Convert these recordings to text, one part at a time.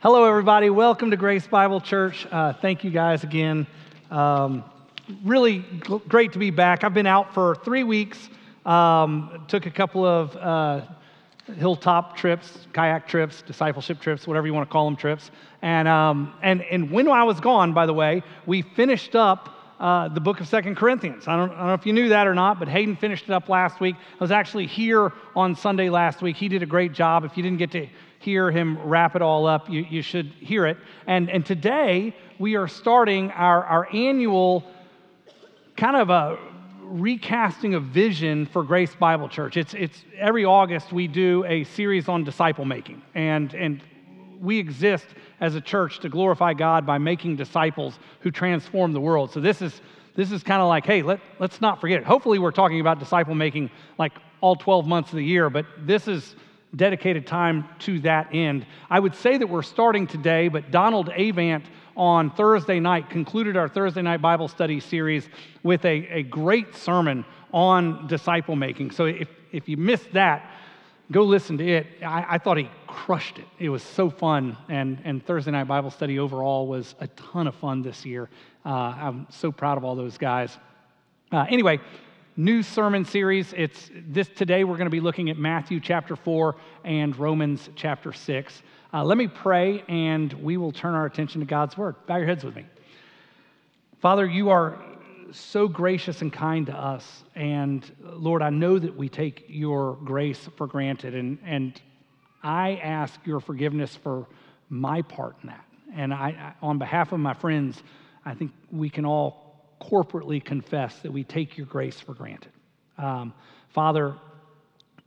Hello, everybody. Welcome to Grace Bible Church. Uh, thank you guys again. Um, really g- great to be back. I've been out for three weeks. Um, took a couple of uh, hilltop trips, kayak trips, discipleship trips, whatever you want to call them trips. And, um, and, and when I was gone, by the way, we finished up uh, the book of Second Corinthians. I don't, I don't know if you knew that or not, but Hayden finished it up last week. I was actually here on Sunday last week. He did a great job. If you didn't get to hear him wrap it all up, you, you should hear it. And, and today we are starting our, our annual kind of a recasting of vision for Grace Bible Church. It's, it's every August we do a series on disciple making. And, and we exist as a church to glorify God by making disciples who transform the world. So this is this is kind of like, hey, let, let's not forget it. Hopefully, we're talking about disciple making like all 12 months of the year, but this is dedicated time to that end. I would say that we're starting today, but Donald Avant on Thursday night concluded our Thursday night Bible study series with a, a great sermon on disciple making. So if, if you missed that, go listen to it. I, I, thought he crushed it. It was so fun. And, and Thursday night Bible study overall was a ton of fun this year. Uh, I'm so proud of all those guys. Uh, anyway, new sermon series. It's this today we're going to be looking at Matthew chapter 4 and Romans chapter 6. Uh, let me pray and we will turn our attention to God's word. Bow your heads with me. Father, you are so gracious and kind to us. And Lord, I know that we take your grace for granted. And, and I ask your forgiveness for my part in that. And I, on behalf of my friends, I think we can all corporately confess that we take your grace for granted. Um, Father,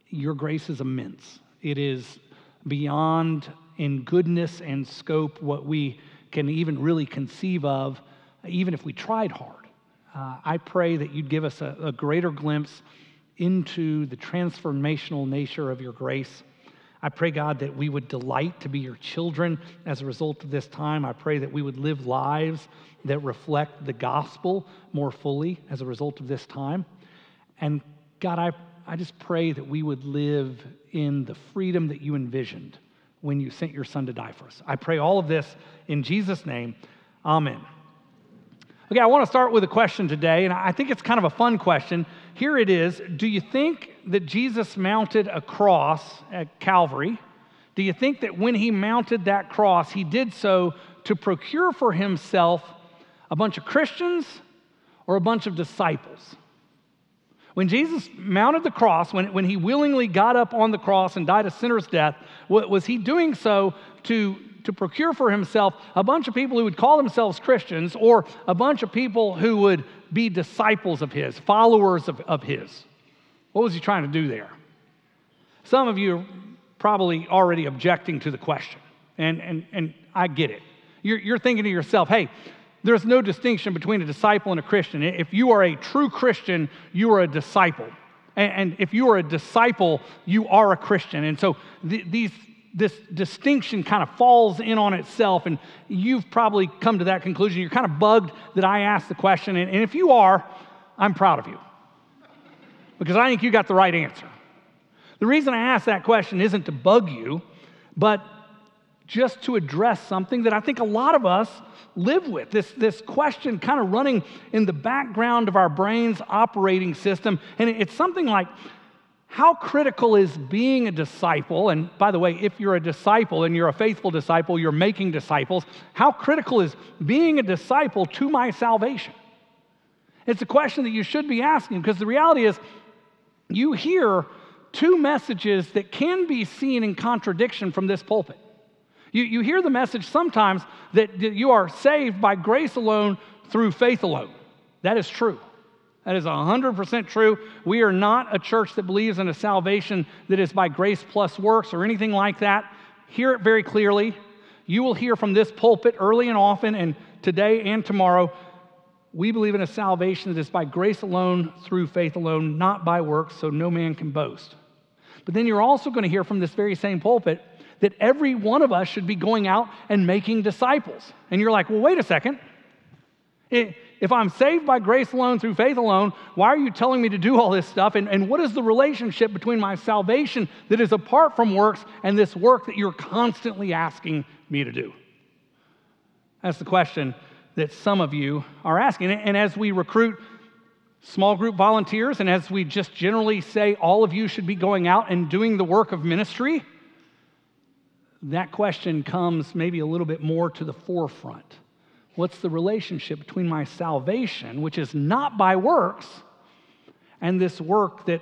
your grace is immense. It is beyond in goodness and scope what we can even really conceive of, even if we tried hard. Uh, I pray that you'd give us a, a greater glimpse into the transformational nature of your grace. I pray, God, that we would delight to be your children as a result of this time. I pray that we would live lives that reflect the gospel more fully as a result of this time. And God, I, I just pray that we would live in the freedom that you envisioned when you sent your son to die for us. I pray all of this in Jesus' name. Amen. Okay, I want to start with a question today, and I think it's kind of a fun question. Here it is Do you think that Jesus mounted a cross at Calvary? Do you think that when he mounted that cross, he did so to procure for himself a bunch of Christians or a bunch of disciples? When Jesus mounted the cross, when, when he willingly got up on the cross and died a sinner's death, was he doing so to to procure for himself a bunch of people who would call themselves Christians or a bunch of people who would be disciples of his, followers of, of his. What was he trying to do there? Some of you are probably already objecting to the question, and, and, and I get it. You're, you're thinking to yourself, hey, there's no distinction between a disciple and a Christian. If you are a true Christian, you are a disciple. And, and if you are a disciple, you are a Christian. And so th- these this distinction kind of falls in on itself, and you've probably come to that conclusion. You're kind of bugged that I asked the question, and, and if you are, I'm proud of you because I think you got the right answer. The reason I ask that question isn't to bug you, but just to address something that I think a lot of us live with. This, this question kind of running in the background of our brain's operating system. And it's something like how critical is being a disciple? And by the way, if you're a disciple and you're a faithful disciple, you're making disciples. How critical is being a disciple to my salvation? It's a question that you should be asking because the reality is you hear two messages that can be seen in contradiction from this pulpit. You, you hear the message sometimes that, that you are saved by grace alone through faith alone. That is true. That is 100% true. We are not a church that believes in a salvation that is by grace plus works or anything like that. Hear it very clearly. You will hear from this pulpit early and often, and today and tomorrow. We believe in a salvation that is by grace alone, through faith alone, not by works, so no man can boast. But then you're also going to hear from this very same pulpit that every one of us should be going out and making disciples. And you're like, well, wait a second. If I'm saved by grace alone, through faith alone, why are you telling me to do all this stuff? And, and what is the relationship between my salvation that is apart from works and this work that you're constantly asking me to do? That's the question that some of you are asking. And as we recruit small group volunteers, and as we just generally say all of you should be going out and doing the work of ministry, that question comes maybe a little bit more to the forefront. What's the relationship between my salvation, which is not by works, and this work that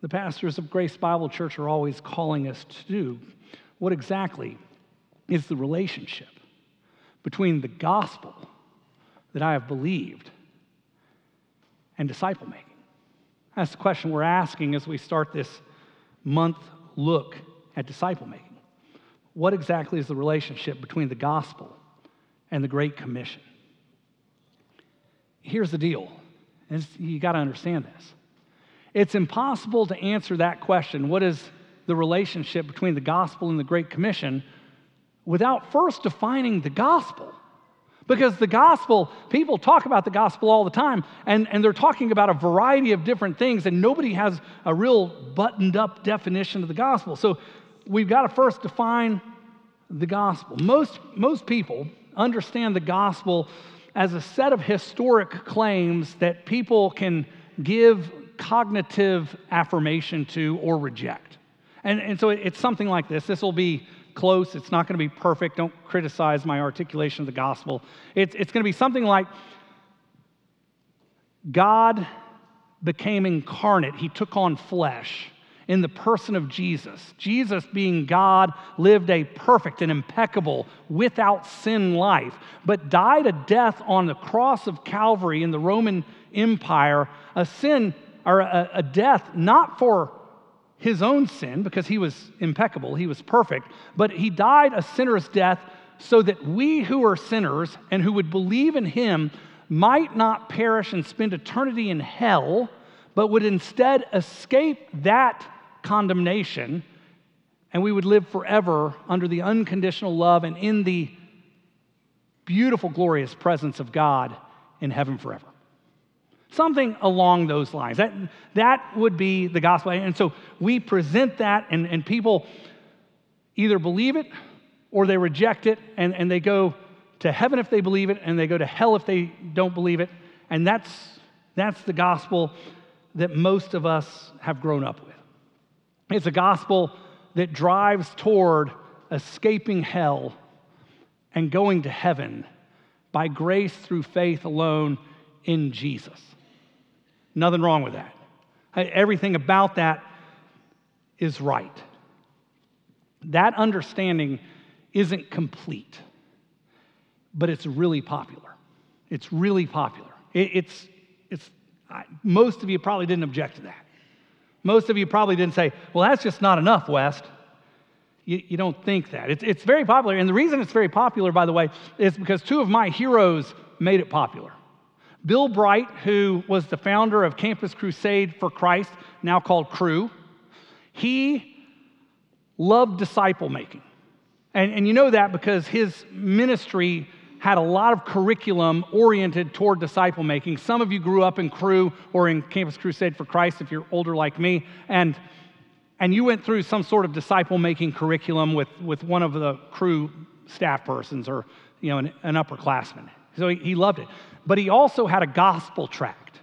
the pastors of Grace Bible Church are always calling us to do? What exactly is the relationship between the gospel that I have believed and disciple making? That's the question we're asking as we start this month look at disciple making. What exactly is the relationship between the gospel and the Great Commission? Here's the deal you got to understand this. It's impossible to answer that question what is the relationship between the gospel and the Great Commission without first defining the gospel. Because the gospel, people talk about the gospel all the time, and, and they're talking about a variety of different things, and nobody has a real buttoned up definition of the gospel. So we've got to first define the gospel. Most, most people understand the gospel as a set of historic claims that people can give cognitive affirmation to or reject. And, and so it's something like this. This will be close. It's not going to be perfect. Don't criticize my articulation of the gospel. It's, it's going to be something like God became incarnate, He took on flesh in the person of Jesus. Jesus, being God, lived a perfect and impeccable, without sin life, but died a death on the cross of Calvary in the Roman Empire, a sin or a, a death not for his own sin because he was impeccable, he was perfect, but he died a sinner's death so that we who are sinners and who would believe in him might not perish and spend eternity in hell, but would instead escape that condemnation and we would live forever under the unconditional love and in the beautiful, glorious presence of God in heaven forever. Something along those lines. That, that would be the gospel. And so we present that, and, and people either believe it or they reject it, and, and they go to heaven if they believe it, and they go to hell if they don't believe it. And that's, that's the gospel that most of us have grown up with. It's a gospel that drives toward escaping hell and going to heaven by grace through faith alone in Jesus. Nothing wrong with that. Everything about that is right. That understanding isn't complete, but it's really popular. It's really popular. it's, it's, most of you probably didn't object to that. Most of you probably didn't say, well, that's just not enough, West. You, you don't think that. It's, it's very popular. And the reason it's very popular, by the way, is because two of my heroes made it popular. Bill Bright, who was the founder of Campus Crusade for Christ, now called Cru, he loved disciple making. And, and you know that because his ministry had a lot of curriculum oriented toward disciple making. Some of you grew up in Cru or in Campus Crusade for Christ if you're older like me, and, and you went through some sort of disciple making curriculum with, with one of the Cru staff persons or you know, an, an upperclassman. So he, he loved it. But he also had a gospel tract.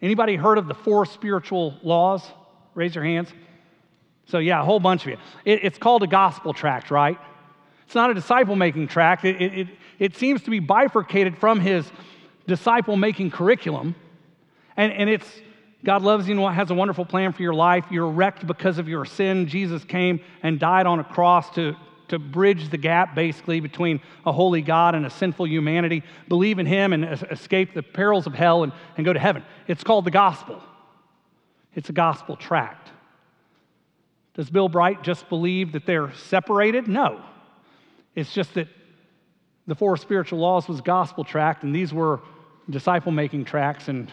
Anybody heard of the four spiritual laws? Raise your hands. So, yeah, a whole bunch of you. It, it's called a gospel tract, right? It's not a disciple making tract. It, it, it, seems to be bifurcated from his disciple making curriculum. And, and it's God loves you and has a wonderful plan for your life. You're wrecked because of your sin. Jesus came and died on a cross to, to bridge the gap, basically, between a holy God and a sinful humanity. Believe in Him and escape the perils of hell and, and go to heaven. It's called the gospel. It's a gospel tract. Does Bill Bright just believe that they're separated? No. It's just that the four spiritual laws was gospel tract, and these were disciple making tracts, and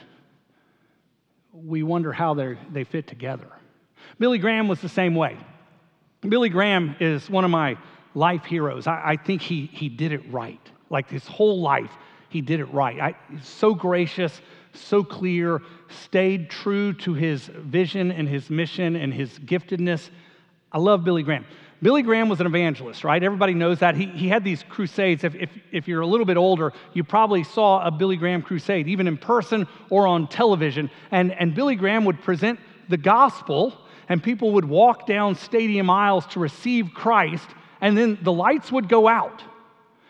we wonder how they fit together. Billy Graham was the same way. Billy Graham is one of my life heroes. I, I think he, he did it right. Like his whole life, he did it right. I, so gracious, so clear, stayed true to his vision and his mission and his giftedness. I love Billy Graham. Billy Graham was an evangelist, right? Everybody knows that. He, he had these crusades. If, if, if you're a little bit older, you probably saw a Billy Graham crusade, even in person or on television. And, and Billy Graham would present the gospel, and people would walk down stadium aisles to receive Christ, and then the lights would go out.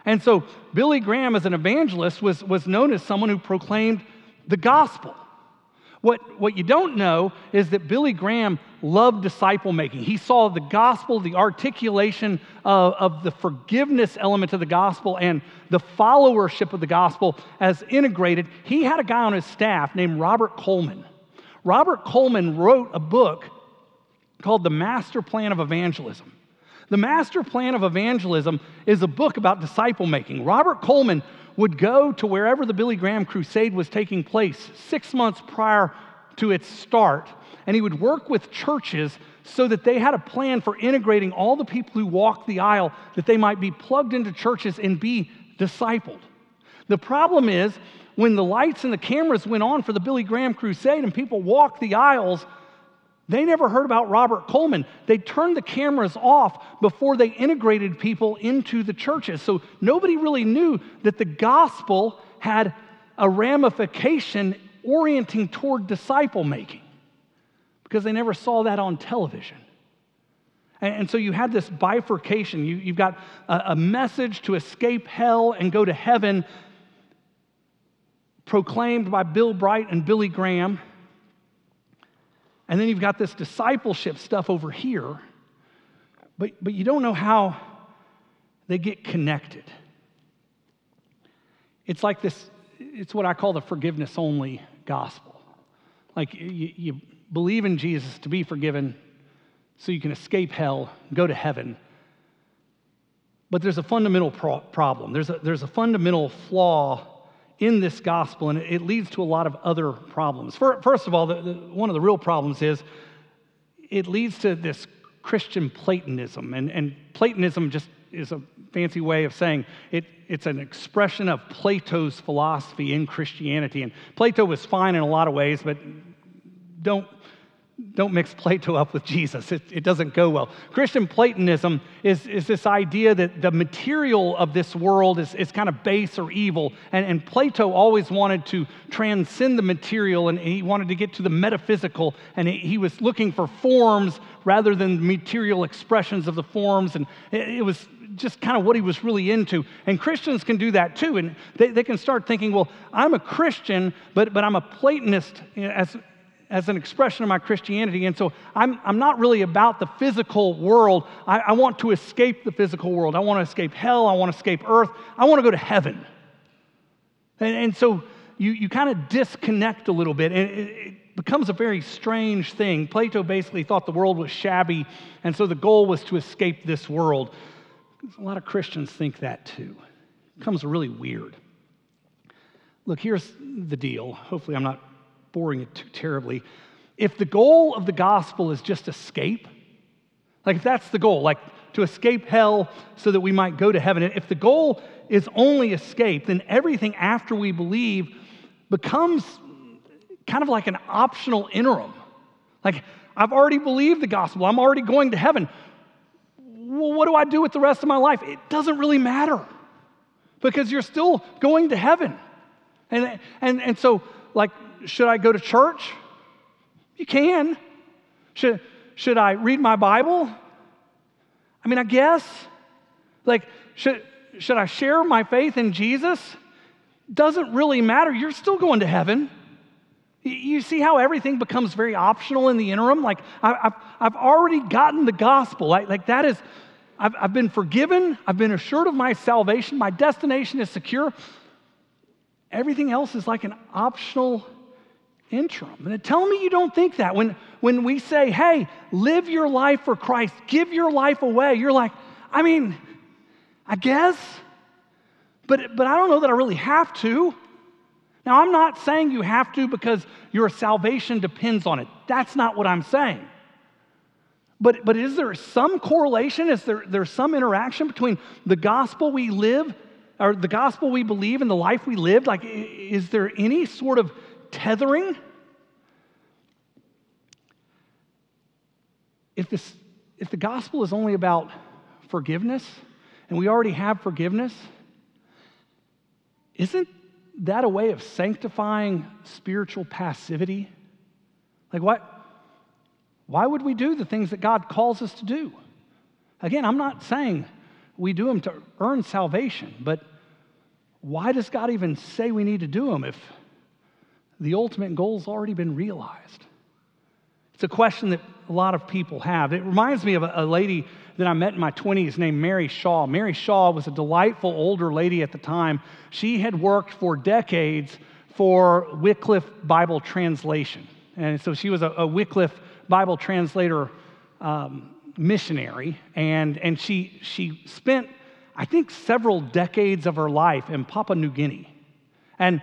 And so Billy Graham, as an evangelist, was, was known as someone who proclaimed the gospel. What, what you don't know is that Billy Graham loved disciple making. He saw the gospel, the articulation of, of the forgiveness element of the gospel, and the followership of the gospel as integrated. He had a guy on his staff named Robert Coleman. Robert Coleman wrote a book called The Master Plan of Evangelism. The Master Plan of Evangelism is a book about disciple making. Robert Coleman would go to wherever the Billy Graham crusade was taking place six months prior to its start, and he would work with churches so that they had a plan for integrating all the people who walked the aisle that they might be plugged into churches and be discipled. The problem is when the lights and the cameras went on for the Billy Graham crusade and people walked the aisles, they never heard about Robert Coleman. They turned the cameras off before they integrated people into the churches. So nobody really knew that the gospel had a ramification orienting toward disciple making because they never saw that on television. And, so you had this bifurcation. You, have got a, a message to escape hell and go to heaven proclaimed by Bill Bright and Billy Graham. And then you've got this discipleship stuff over here, but, but you don't know how they get connected. It's like this, it's what I call the forgiveness only gospel. Like you, you believe in Jesus to be forgiven so you can escape hell, go to heaven. But there's a fundamental pro- problem. There's a, there's a fundamental flaw in this gospel, and it leads to a lot of other problems. First of all, the, the, one of the real problems is it leads to this Christian Platonism, and, and Platonism just is a fancy way of saying it, it's an expression of Plato's philosophy in Christianity. And Plato was fine in a lot of ways, but don't don't mix Plato up with Jesus. It, it, doesn't go well. Christian Platonism is, is this idea that the material of this world is, is kind of base or evil. And, and Plato always wanted to transcend the material and he wanted to get to the metaphysical. And he, was looking for forms rather than material expressions of the forms. And it, it was just kind of what he was really into. And Christians can do that too. And they, they can start thinking, well, I'm a Christian, but, but I'm a Platonist as, as an expression of my Christianity. And so I'm, I'm not really about the physical world. I, I want to escape the physical world. I want to escape hell. I want to escape earth. I want to go to heaven. And, and so you, you kind of disconnect a little bit. And it, it becomes a very strange thing. Plato basically thought the world was shabby. And so the goal was to escape this world. A lot of Christians think that too. It becomes really weird. Look, here's the deal. Hopefully, I'm not boring it too terribly. If the goal of the gospel is just escape, like if that's the goal, like to escape hell so that we might go to heaven, if the goal is only escape, then everything after we believe becomes kind of like an optional interim. Like, I've already believed the gospel, I'm already going to heaven. Well, what do I do with the rest of my life? It doesn't really matter because you're still going to heaven. And, and, and so, like, should I go to church? You can. Should, should I read my Bible? I mean, I guess. Like, should, should I share my faith in Jesus? Doesn't really matter. You're still going to heaven. You see how everything becomes very optional in the interim? Like, I've, I've already gotten the gospel. Like, that is, I've, I've been forgiven. I've been assured of my salvation. My destination is secure. Everything else is like an optional interim. And tell me you don't think that. When, when we say, hey, live your life for Christ, give your life away, you're like, I mean, I guess, but, but I don't know that I really have to. Now, I'm not saying you have to because your salvation depends on it. That's not what I'm saying. But, but is there some correlation? Is there, there some interaction between the gospel we live, or the gospel we believe, and the life we lived? Like, is there any sort of tethering. If, this, if the gospel is only about forgiveness, and we already have forgiveness, isn't that a way of sanctifying spiritual passivity? Like, what? Why would we do the things that God calls us to do? Again, I'm not saying we do them to earn salvation, but why does God even say we need to do them if the ultimate goal's already been realized? It's a question that a lot of people have. It reminds me of a, lady that I met in my 20s named Mary Shaw. Mary Shaw was a delightful older lady at the time. She had worked for decades for Wycliffe Bible translation. And so she was a, a Wycliffe Bible translator um, missionary, and, and she, she spent, I think, several decades of her life in Papua New Guinea. And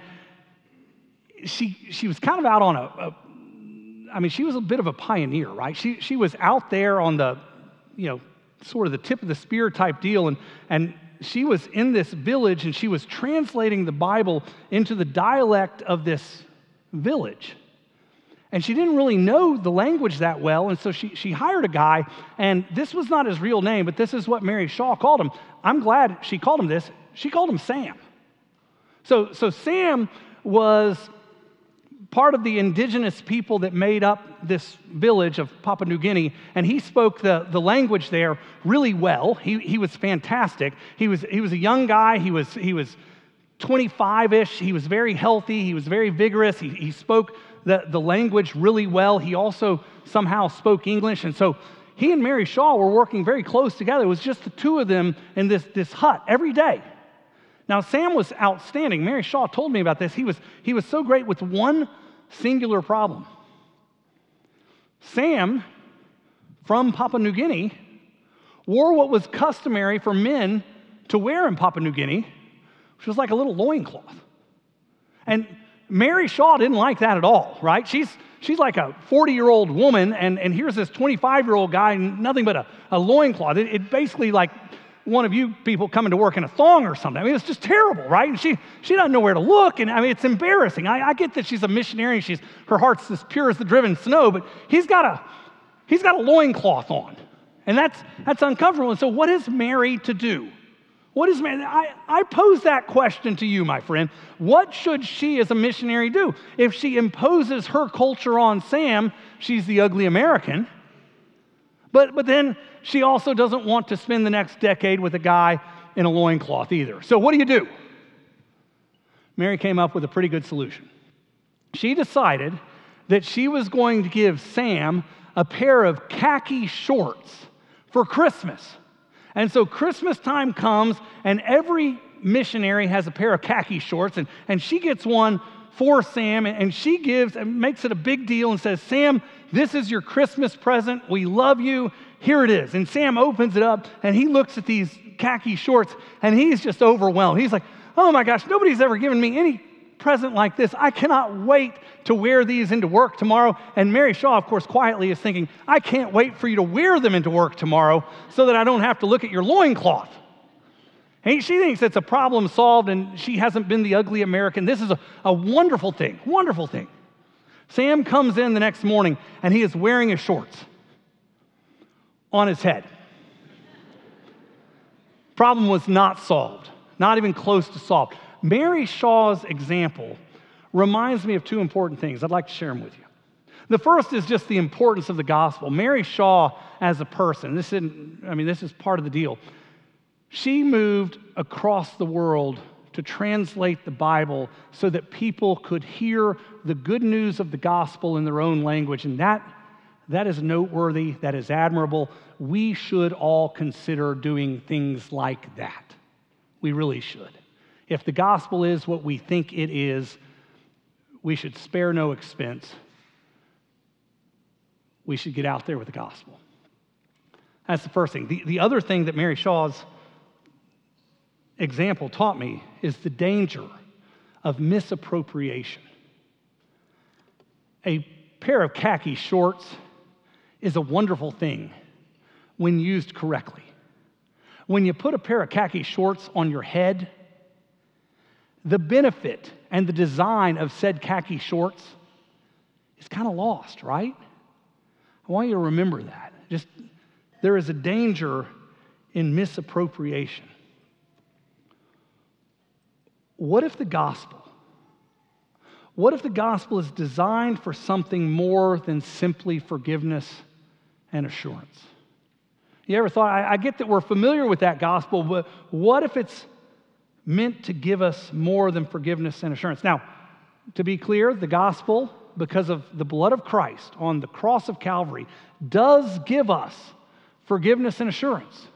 she, she was kind of out on a, a I mean, she was a bit of a pioneer, right? She, she was out there on the, you know, sort of the tip of the spear type deal, and, and she was in this village and she was translating the Bible into the dialect of this village. And she didn't really know the language that well, and so she, she hired a guy, and this was not his real name, but this is what Mary Shaw called him. I'm glad she called him this. She called him Sam. So, so Sam was part of the indigenous people that made up this village of Papua New Guinea, and he spoke the, the language there really well. He, he was fantastic. He was, he was a young guy, he was, he was 25 ish, he was very healthy, he was very vigorous, he, he spoke the, the language really well. He also somehow spoke English, and so he and Mary Shaw were working very close together. It was just the two of them in this, this hut every day. Now, Sam was outstanding. Mary Shaw told me about this. He was, he was so great with one singular problem. Sam, from Papua New Guinea, wore what was customary for men to wear in Papua New Guinea, which was like a little loincloth. And Mary Shaw didn't like that at all, right? She's, she's like a 40 year old woman, and, and here's this 25 year old guy, nothing but a, a loincloth. It, it basically like one of you people coming to work in a thong or something. I mean, it's just terrible, right? And she, she doesn't know where to look. And I mean, it's embarrassing. I, I get that she's a missionary and she's, her heart's as pure as the driven snow, but he's got a, he's got a loincloth on. And that's, that's uncomfortable. And so, what is Mary to do? What is Mary? I, I pose that question to you, my friend. What should she as a missionary do? If she imposes her culture on Sam, she's the ugly American. But, but then she also doesn't want to spend the next decade with a guy in a loincloth either. So, what do you do? Mary came up with a pretty good solution. She decided that she was going to give Sam a pair of khaki shorts for Christmas. And so Christmas time comes, and every missionary has a pair of khaki shorts, and, and she gets one for Sam, and she gives and makes it a big deal and says, Sam, this is your Christmas present. We love you. Here it is. And Sam opens it up and he looks at these khaki shorts and he's just overwhelmed. He's like, oh my gosh, nobody's ever given me any present like this. I cannot wait to wear these into work tomorrow. And Mary Shaw, of course, quietly is thinking, I can't wait for you to wear them into work tomorrow so that I don't have to look at your loincloth. And she thinks it's a problem solved and she hasn't been the ugly American. This is a, a wonderful thing, wonderful thing. Sam comes in the next morning and he is wearing his shorts on his head. Problem was not solved, not even close to solved. Mary Shaw's example reminds me of two important things. I'd like to share them with you. The first is just the importance of the gospel. Mary Shaw, as a person, this isn't, I mean, this is part of the deal. She moved across the world to translate the Bible so that people could hear the good news of the gospel in their own language. And that, that is noteworthy, that is admirable. We should all consider doing things like that. We really should. If the gospel is what we think it is, we should spare no expense. We should get out there with the gospel. That's the first thing. The, the other thing that Mary Shaw's example taught me is the danger of misappropriation. A pair of khaki shorts is a wonderful thing when used correctly. When you put a pair of khaki shorts on your head, the benefit and the design of said khaki shorts is kind of lost, right? I want you to remember that. Just there is a danger in misappropriation. What if the gospel? What if the gospel is designed for something more than simply forgiveness and assurance? You ever thought, I, I, get that we're familiar with that gospel, but what if it's meant to give us more than forgiveness and assurance? Now, to be clear, the gospel, because of the blood of Christ on the cross of Calvary, does give us forgiveness and assurance.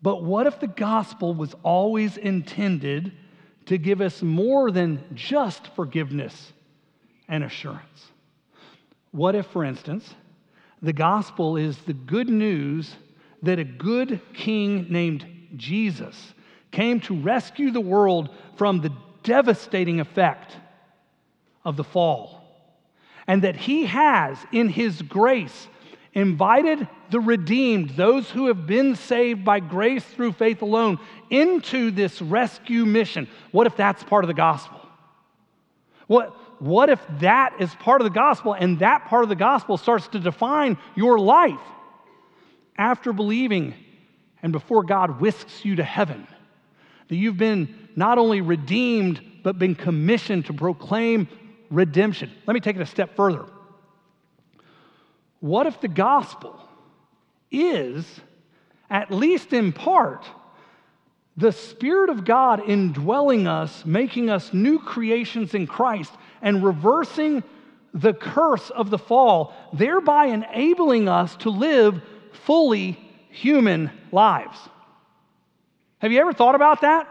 But what if the gospel was always intended to give us more than just forgiveness and assurance? What if, for instance, the gospel is the good news that a good king named Jesus came to rescue the world from the devastating effect of the fall, and that he has, in his grace, invited the redeemed, those who have been saved by grace through faith alone, into this rescue mission. What if that's part of the gospel? What, what if that is part of the gospel and that part of the gospel starts to define your life after believing and before God whisks you to heaven? That you've been not only redeemed, but been commissioned to proclaim redemption. Let me take it a step further. What if the gospel is, at least in part, the Spirit of God indwelling us, making us new creations in Christ, and reversing the curse of the fall, thereby enabling us to live fully human lives. Have you ever thought about that?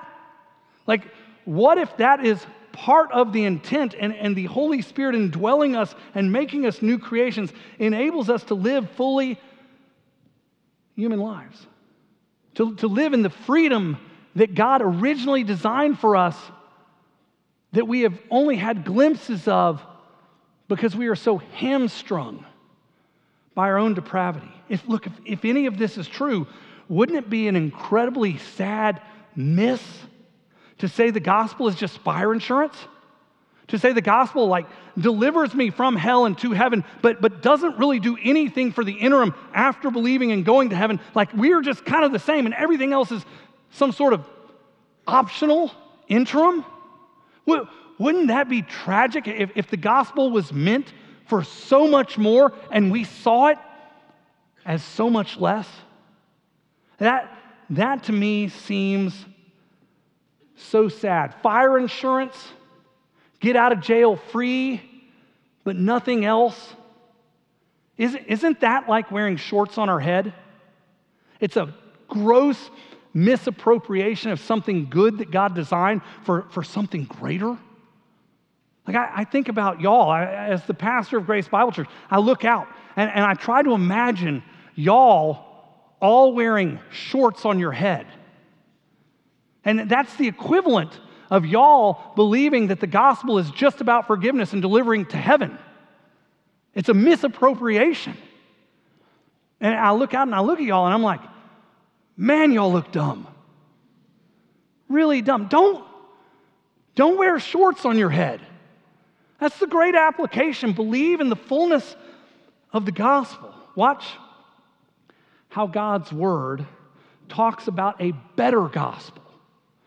Like, what if that is part of the intent and, and the Holy Spirit indwelling us and making us new creations enables us to live fully human lives, to, to live in the freedom that God originally designed for us that we have only had glimpses of because we are so hamstrung by our own depravity. If, look, if, if any of this is true, wouldn't it be an incredibly sad miss to say the gospel is just fire insurance? To say the gospel like delivers me from hell and to heaven, but, but doesn't really do anything for the interim after believing and going to heaven. Like we're just kind of the same and everything else is some sort of optional interim? Wouldn't that be tragic if, if the gospel was meant for so much more and we saw it as so much less? That, that to me seems so sad. Fire insurance, get out of jail free, but nothing else. Isn't that like wearing shorts on our head? It's a gross misappropriation of something good that God designed for, for something greater. Like, I, I think about y'all I, as the pastor of Grace Bible Church. I look out and, and I try to imagine y'all all wearing shorts on your head and that's the equivalent of y'all believing that the gospel is just about forgiveness and delivering to heaven. It's a misappropriation. And I look out and I look at y'all and I'm like, man, y'all look dumb. Really dumb. Don't, don't wear shorts on your head. That's the great application. Believe in the fullness of the gospel. Watch how God's word talks about a better gospel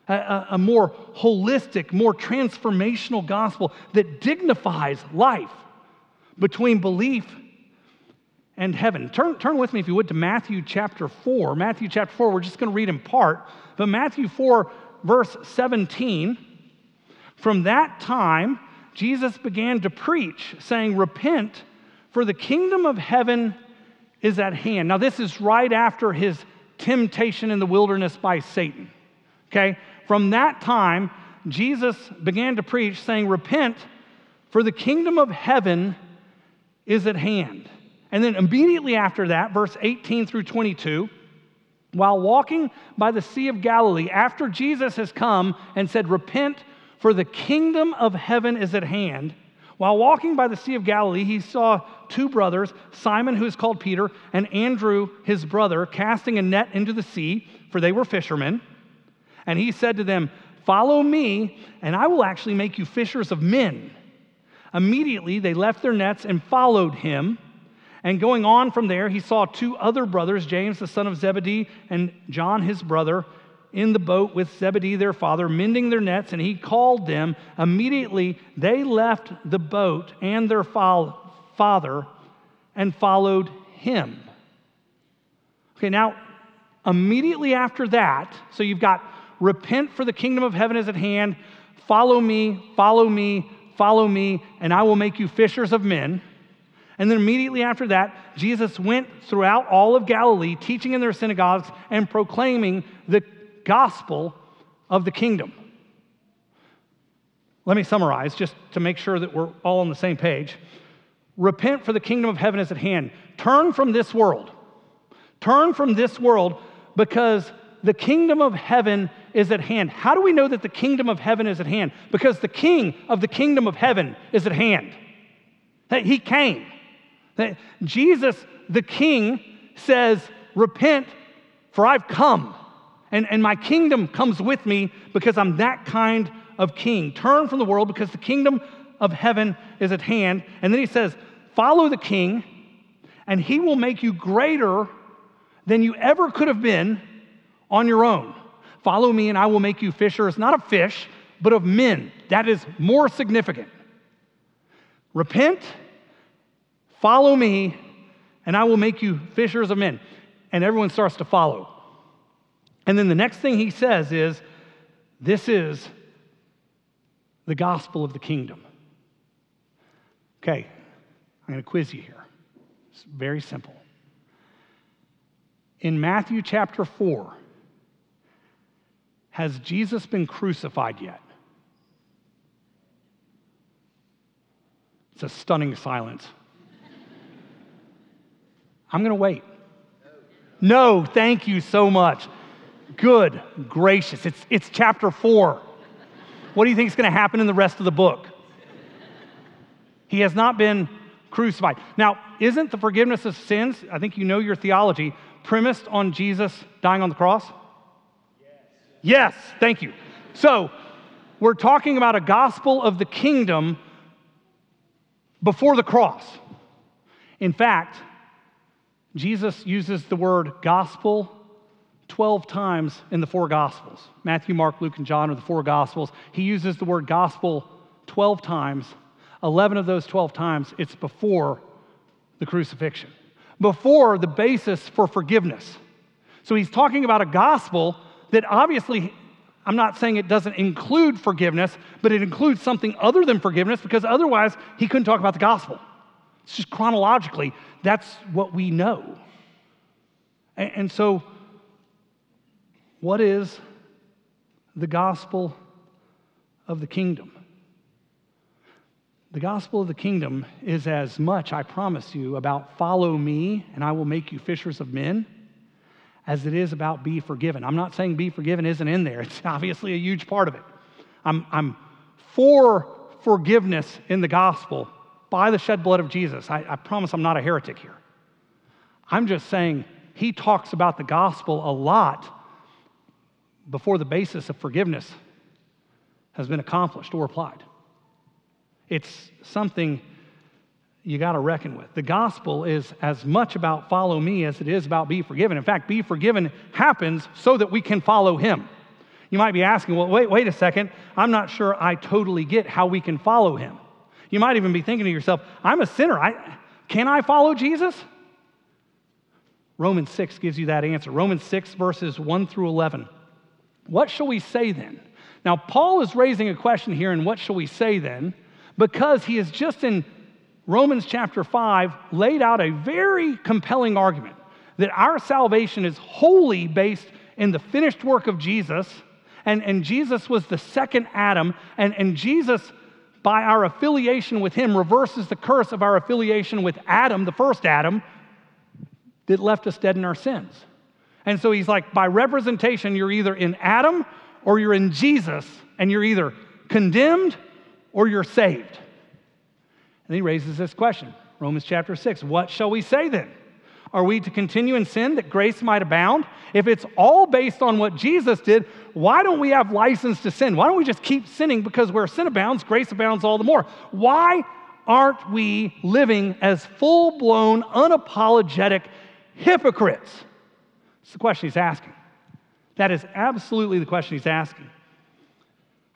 a, a, more holistic, more transformational gospel that dignifies life between belief and heaven. Turn, turn with me, if you would, to Matthew chapter 4. Matthew chapter 4, we're just going to read in part, but Matthew 4, verse 17. From that time, Jesus began to preach, saying, Repent, for the kingdom of heaven is at hand. Now, this is right after his temptation in the wilderness by Satan. Okay? From that time, Jesus began to preach, saying, Repent, for the kingdom of heaven is at hand. And then immediately after that, verse 18 through 22, while walking by the Sea of Galilee, after Jesus has come and said, Repent, for the kingdom of heaven is at hand. While walking by the Sea of Galilee, he saw two brothers, Simon, who is called Peter, and Andrew, his brother, casting a net into the sea, for they were fishermen. And he said to them, Follow me, and I will actually make you fishers of men. Immediately they left their nets and followed him. And going on from there, he saw two other brothers, James the son of Zebedee and John his brother, in the boat with Zebedee their father, mending their nets, and he called them. Immediately they left the boat and their father and followed him. Okay, now, immediately after that, so you've got repent for the kingdom of heaven is at hand, follow me, follow me, follow me, and I will make you fishers of men. And then immediately after that, Jesus went throughout all of Galilee, teaching in their synagogues and proclaiming the gospel of the kingdom. Let me summarize just to make sure that we're all on the same page. Repent, for the kingdom of heaven is at hand. Turn from this world. Turn from this world because the kingdom of heaven is at hand. How do we know that the kingdom of heaven is at hand? Because the king of the kingdom of heaven is at hand. He came. Jesus, the king, says, Repent, for I've come and, and my kingdom comes with me because I'm that kind of king. Turn from the world because the kingdom of heaven is at hand. And then he says, Follow the king, and he will make you greater than you ever could have been on your own. Follow me, and I will make you fishers, not of fish, but of men. That is more significant. Repent, follow me, and I will make you fishers of men. And everyone starts to follow. And then the next thing he says is, This is the gospel of the kingdom. Okay, I'm going to quiz you here. It's very simple. In Matthew chapter 4, has Jesus been crucified yet? It's a stunning silence. I'm going to wait. No, thank you so much good, gracious. It's, it's chapter four. What do you think is going to happen in the rest of the book? He has not been crucified. Now, isn't the forgiveness of sins, I think you know your theology, premised on Jesus dying on the cross? Yes. Yes, thank you. So, we're talking about a gospel of the kingdom before the cross. In fact, Jesus uses the word gospel 12 times in the four Gospels. Matthew, Mark, Luke, and John are the four Gospels. He uses the word gospel 12 times. 11 of those 12 times, it's before the crucifixion, before the basis for forgiveness. So he's talking about a gospel that obviously, I'm not saying it doesn't include forgiveness, but it includes something other than forgiveness because otherwise he couldn't talk about the gospel. It's just chronologically, that's what we know. And, and so, what is the gospel of the kingdom? The gospel of the kingdom is as much, I promise you, about follow me and I will make you fishers of men as it is about be forgiven. I'm not saying be forgiven isn't in there, it's obviously a huge part of it. I'm, I'm for forgiveness in the gospel by the shed blood of Jesus. I, I promise I'm not a heretic here. I'm just saying he talks about the gospel a lot before the basis of forgiveness has been accomplished or applied. It's something you got to reckon with. The gospel is as much about follow me as it is about be forgiven. In fact, be forgiven happens so that we can follow him. You might be asking, well, wait, wait a second. I'm not sure I totally get how we can follow him. You might even be thinking to yourself, I'm a sinner. I, can I follow Jesus? Romans 6 gives you that answer. Romans 6, verses 1 through 11. What shall we say then? Now, Paul is raising a question here, and what shall we say then? Because he has just in Romans chapter 5 laid out a very compelling argument that our salvation is wholly based in the finished work of Jesus, and, and Jesus was the second Adam, and, and Jesus, by our affiliation with him, reverses the curse of our affiliation with Adam, the first Adam, that left us dead in our sins. And so he's like, by representation, you're either in Adam or you're in Jesus, and you're either condemned or you're saved. And he raises this question Romans chapter 6 What shall we say then? Are we to continue in sin that grace might abound? If it's all based on what Jesus did, why don't we have license to sin? Why don't we just keep sinning because where sin abounds, grace abounds all the more? Why aren't we living as full blown, unapologetic hypocrites? It's the question he's asking. That is absolutely the question he's asking.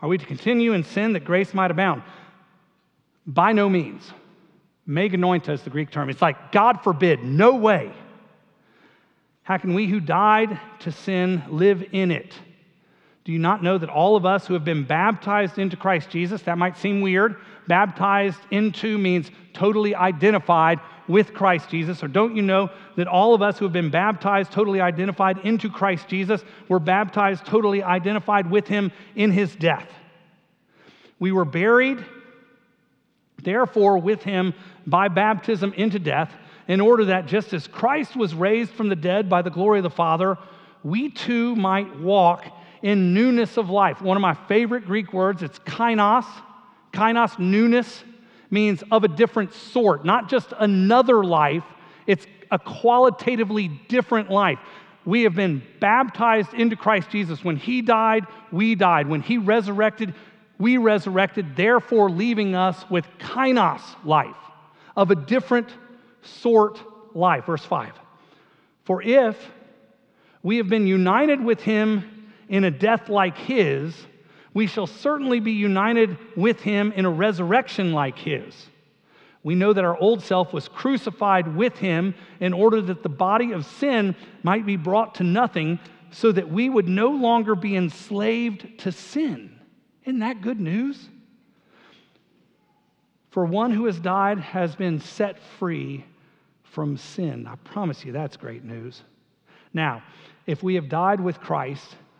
Are we to continue in sin that grace might abound? By no means. Me genoito is the Greek term. It's like, God forbid, no way. How can we who died to sin live in it? Do you not know that all of us who have been baptized into Christ Jesus, that might seem weird. Baptized into means totally identified with Christ Jesus. Or don't you know that all of us who have been baptized, totally identified into Christ Jesus, were baptized, totally identified with him in his death? We were buried, therefore, with him by baptism into death, in order that just as Christ was raised from the dead by the glory of the Father, we too might walk in newness of life. One of my favorite Greek words, it's kainos. Kainos, newness, means of a different sort, not just another life, it's a qualitatively different life. We have been baptized into Christ Jesus. When He died, we died. When He resurrected, we resurrected, therefore leaving us with kainos life, of a different sort life. Verse 5. For if we have been united with Him in a death like his, we shall certainly be united with him in a resurrection like his. We know that our old self was crucified with him in order that the body of sin might be brought to nothing, so that we would no longer be enslaved to sin. Isn't that good news? For one who has died has been set free from sin. I promise you that's great news. Now, if we have died with Christ,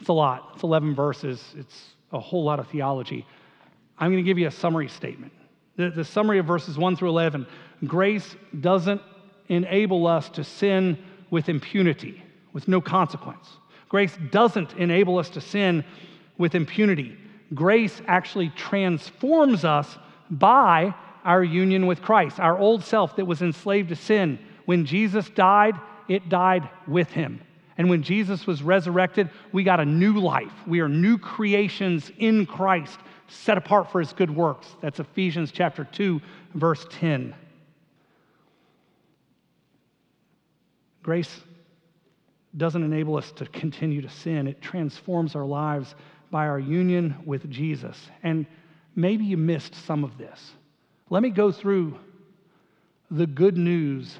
It's a lot. It's 11 verses. It's a whole lot of theology. I'm going to give you a summary statement. The, the summary of verses 1 through 11 grace doesn't enable us to sin with impunity, with no consequence. Grace doesn't enable us to sin with impunity. Grace actually transforms us by our union with Christ. Our old self that was enslaved to sin, when Jesus died, it died with him. And when Jesus was resurrected, we got a new life. We are new creations in Christ, set apart for his good works. That's Ephesians chapter 2, verse 10. Grace doesn't enable us to continue to sin, it transforms our lives by our union with Jesus. And maybe you missed some of this. Let me go through the good news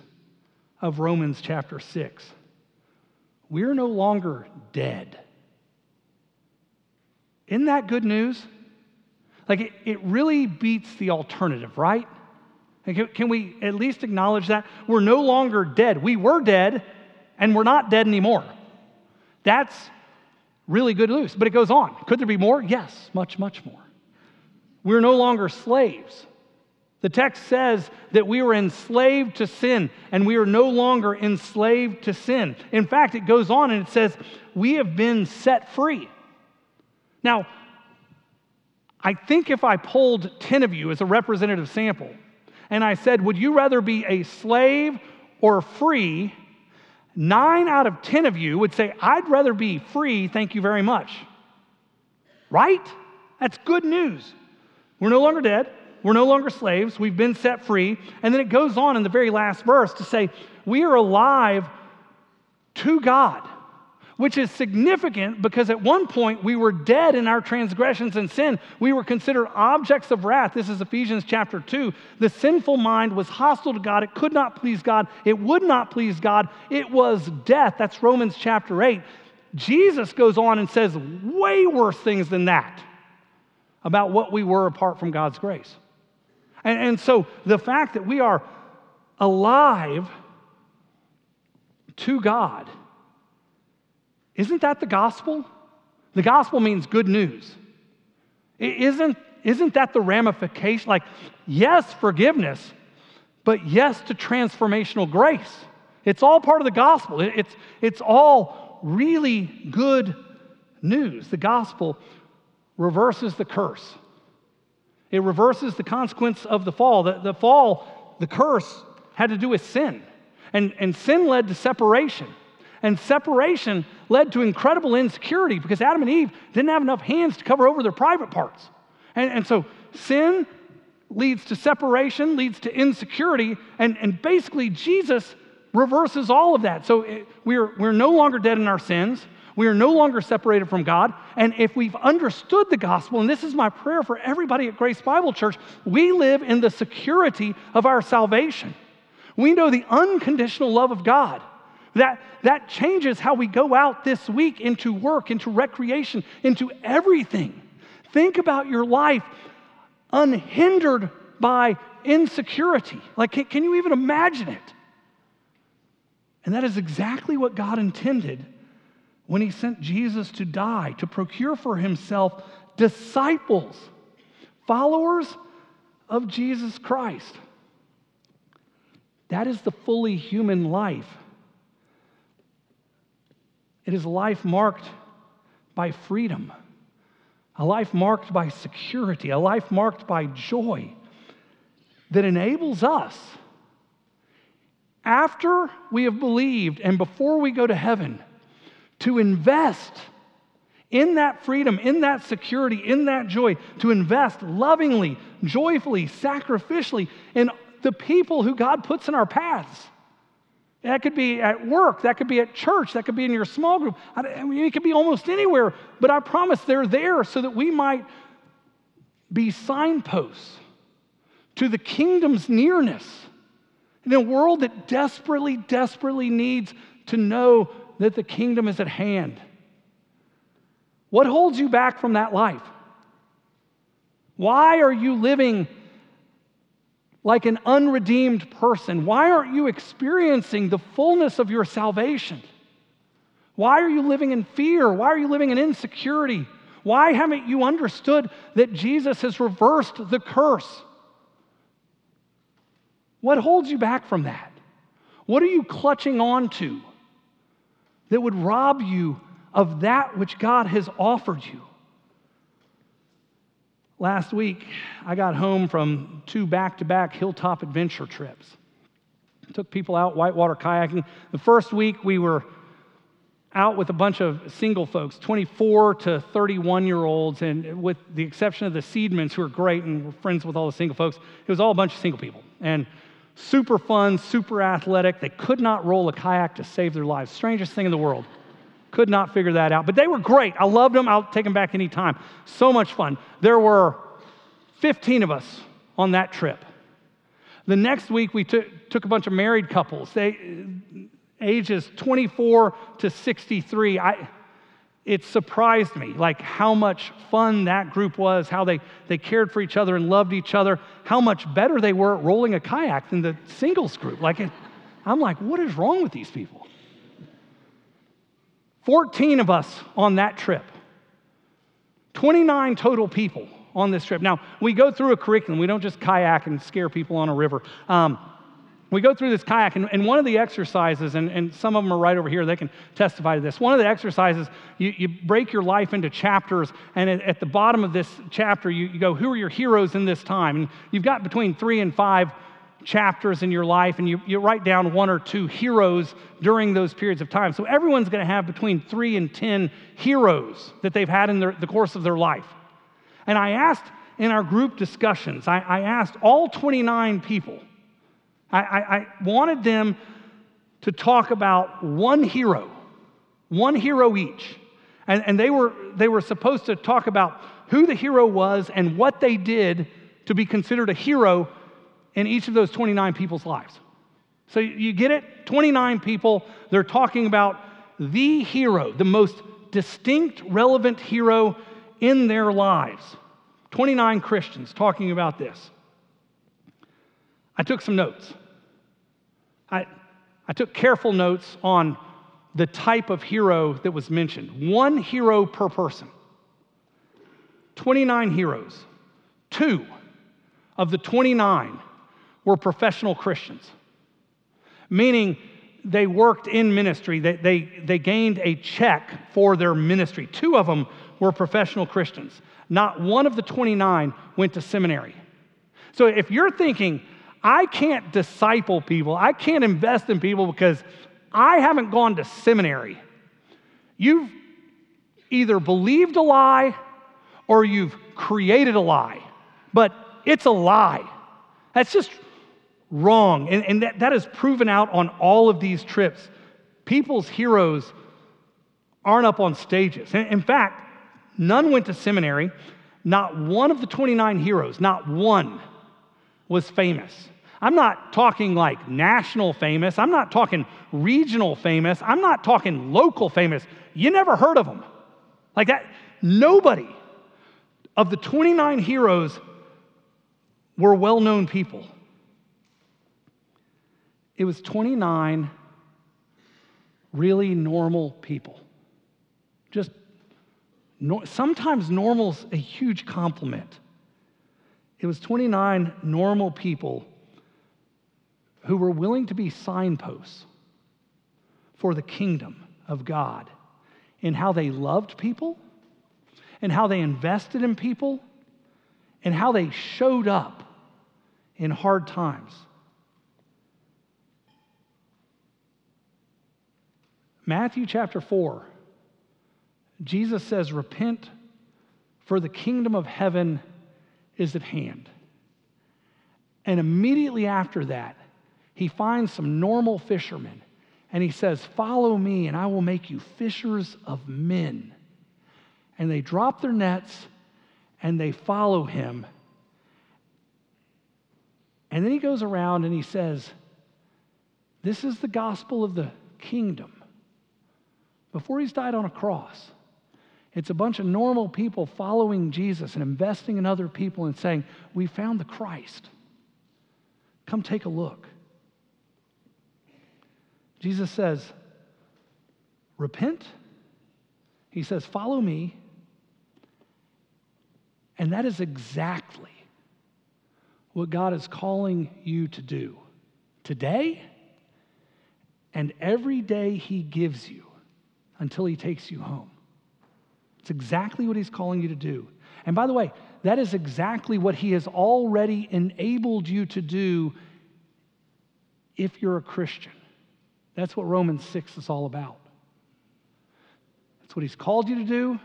of Romans chapter 6 we're no longer dead. Isn't that good news? Like, it, it really beats the alternative, right? Can, can we at least acknowledge that? We're no longer dead. We were dead, and we're not dead anymore. That's really good news. But it goes on. Could there be more? Yes, much, much more. We're no longer slaves. The text says that we were enslaved to sin and we are no longer enslaved to sin. In fact, it goes on and it says, we have been set free. Now, I think if I polled 10 of you as a representative sample and I said, would you rather be a slave or free? Nine out of 10 of you would say, I'd rather be free, thank you very much. Right? That's good news. We're no longer dead. We're no longer slaves. We've been set free. And then it goes on in the very last verse to say, We are alive to God, which is significant because at one point we were dead in our transgressions and sin. We were considered objects of wrath. This is Ephesians chapter 2. The sinful mind was hostile to God. It could not please God. It would not please God. It was death. That's Romans chapter 8. Jesus goes on and says way worse things than that about what we were apart from God's grace. And, and so the fact that we are alive to God, isn't that the gospel? The gospel means good news. Isn't, isn't that the ramification? Like, yes, forgiveness, but yes to transformational grace. It's all part of the gospel. It's, it's all really good news. The gospel reverses the curse, it reverses the consequence of the fall. The, the fall, the curse, had to do with sin. And, and sin led to separation. And separation led to incredible insecurity because Adam and Eve didn't have enough hands to cover over their private parts. And, and so sin leads to separation, leads to insecurity, and, and basically Jesus reverses all of that. So it, we're, we're no longer dead in our sins. We are no longer separated from God. And if we've understood the gospel, and this is my prayer for everybody at Grace Bible Church, we live in the security of our salvation. We know the unconditional love of God. That, that changes how we go out this week into work, into recreation, into everything. Think about your life unhindered by insecurity. Like, can, can you even imagine it? And that is exactly what God intended when He sent Jesus to die, to procure for Himself disciples, followers of Jesus Christ. That is the fully human life. It is a life marked by freedom, a life marked by security, a life marked by joy that enables us, after we have believed and before we go to heaven, to invest in that freedom, in that security, in that joy, to invest lovingly, joyfully, sacrificially in the people who God puts in our paths. That could be at work, that could be at church, that could be in your small group. I mean, it could be almost anywhere, but I promise they're there so that we might be signposts to the kingdom's nearness in a world that desperately, desperately needs to know that the kingdom is at hand. What holds you back from that life? Why are you living like an unredeemed person? Why aren't you experiencing the fullness of your salvation? Why are you living in fear? Why are you living in insecurity? Why haven't you understood that Jesus has reversed the curse? What holds you back from that? What are you clutching on to that would rob you of that which God has offered you? Last week, I got home from two back to back hilltop adventure trips. Took people out whitewater kayaking. The first week, we were out with a bunch of single folks, 24 to 31 year olds, and with the exception of the Seedmans, who are great and we're friends with all the single folks, it was all a bunch of single people. And super fun, super athletic. They could not roll a kayak to save their lives. Strangest thing in the world. Could not figure that out. But they were great. I loved them. I'll take them back anytime. So much fun. There were 15 of us on that trip. The next week, we took, took a bunch of married couples. They ages 24 to 63. I, it surprised me like how much fun that group was how they, they cared for each other and loved each other how much better they were at rolling a kayak than the singles group like it, i'm like what is wrong with these people 14 of us on that trip, 29 total people on this trip. Now, we go through a curriculum. We don't just kayak and scare people on a river. Um, we go through this kayak, and, and one of the exercises, and, and, some of them are right over here, they can testify to this. One of the exercises, you, you break your life into chapters, and at, at the bottom of this chapter, you, you, go, Who are your heroes in this time? And you've got between three and five chapters in your life and you, you write down one or two heroes during those periods of time. So everyone's going to have between three and 10 heroes that they've had in their, the course of their life. And I asked in our group discussions, I, I asked all 29 people, I, I, I wanted them to talk about one hero, one hero each. And, and they, were, they were supposed to talk about who the hero was and what they did to be considered a hero in each of those 29 people's lives. So you get it? 29 people, they're talking about the hero, the most distinct, relevant hero in their lives. 29 Christians talking about this. I took some notes. I, I took careful notes on the type of hero that was mentioned. One hero per person. 29 heroes. Two of the 29 were professional Christians, meaning they worked in ministry, they, they, they gained a check for their ministry. Two of them were professional Christians. Not one of the 29 went to seminary. So if you're thinking, I can't disciple people, I can't invest in people because I haven't gone to seminary, you've either believed a lie or you've created a lie. But it's a lie. That's just wrong. And, and that, that is proven out on all of these trips. People's heroes aren't up on stages. In, in fact, none went to seminary. Not one of the 29 heroes, not one, was famous. I'm not talking like national famous. I'm not talking regional famous. I'm not talking local famous. You never heard of them. Like that, nobody of the 29 heroes were well known people. It was 29 really normal people. Just no, sometimes normal's a huge compliment. It was 29 normal people who were willing to be signposts for the kingdom of God in how they loved people and how they invested in people and how they showed up in hard times. Matthew chapter 4, Jesus says, Repent, for the kingdom of heaven is at hand. And immediately after that, he finds some normal fishermen and he says, Follow me, and I will make you fishers of men. And they drop their nets and they follow him. And then he goes around and he says, This is the gospel of the kingdom. Before he's died on a cross, it's a bunch of normal people following Jesus and investing in other people and saying, We found the Christ. Come take a look. Jesus says, Repent. He says, Follow me. And that is exactly what God is calling you to do today and every day He gives you until He takes you home. It's exactly what He's calling you to do. And by the way, that is exactly what He has already enabled you to do if you're a Christian. That's what Romans 6 is all about. That's what He's called you to do,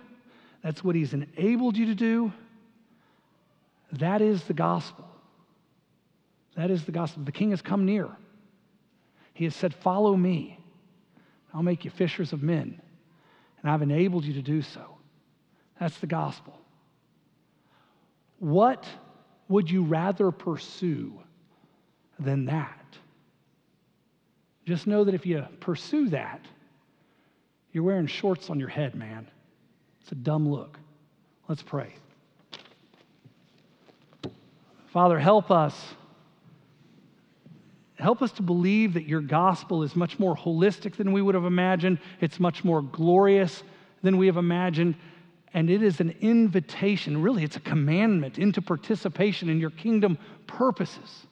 that's what He's enabled you to do. That is the gospel. That is the gospel. The King has come near. He has said, Follow me. I'll make you fishers of men. And I've enabled you to do so. That's the gospel. What would you rather pursue than that? Just know that if you pursue that, you're wearing shorts on your head, man. It's a dumb look. Let's pray. Father, help us. Help us to believe that your gospel is much more holistic than we would have imagined. It's much more glorious than we have imagined. And it is an invitation, really, it's a commandment into participation in your kingdom purposes.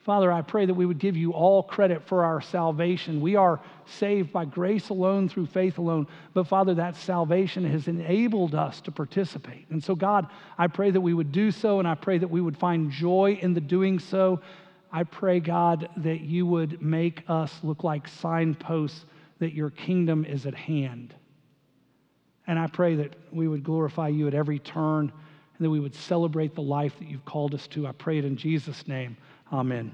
Father, I pray that we would give you all credit for our salvation. We are saved by grace alone through faith alone. But Father, that salvation has enabled us to participate. And so, God, I pray that we would do so, and I pray that we would find joy in the doing so. I pray, God, that you would make us look like signposts that your kingdom is at hand. And I pray that we would glorify you at every turn and that we would celebrate the life that you've called us to. I pray it in Jesus' name. Amen.